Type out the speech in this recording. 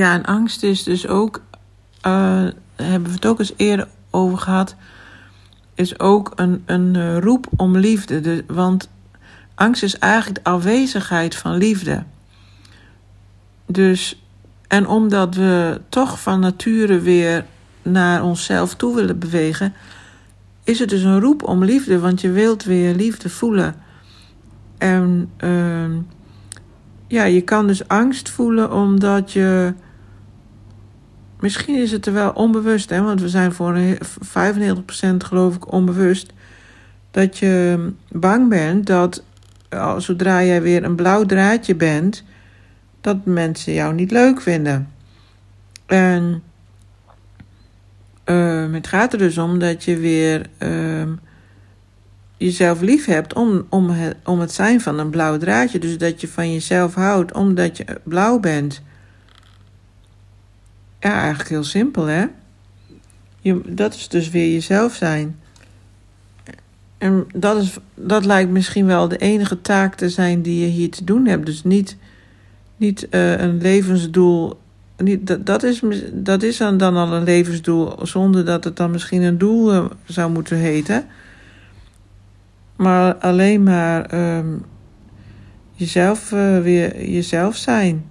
Ja, en angst is dus ook, uh, hebben we het ook eens eerder over gehad, is ook een, een uh, roep om liefde. De, want angst is eigenlijk de afwezigheid van liefde. Dus, en omdat we toch van nature weer naar onszelf toe willen bewegen, is het dus een roep om liefde, want je wilt weer liefde voelen. En uh, ja, je kan dus angst voelen omdat je. Misschien is het er wel onbewust, hè, want we zijn voor 95% geloof ik onbewust. Dat je bang bent dat zodra jij weer een blauw draadje bent, dat mensen jou niet leuk vinden. En uh, het gaat er dus om dat je weer uh, jezelf lief hebt om, om, het, om het zijn van een blauw draadje. Dus dat je van jezelf houdt omdat je blauw bent. Ja, eigenlijk heel simpel, hè? Je, dat is dus weer jezelf zijn. En dat, is, dat lijkt misschien wel de enige taak te zijn die je hier te doen hebt. Dus niet, niet uh, een levensdoel dat, dat, is, dat is dan, dan al een levensdoel, zonder dat het dan misschien een doel uh, zou moeten heten. Maar alleen maar um, jezelf uh, weer jezelf zijn.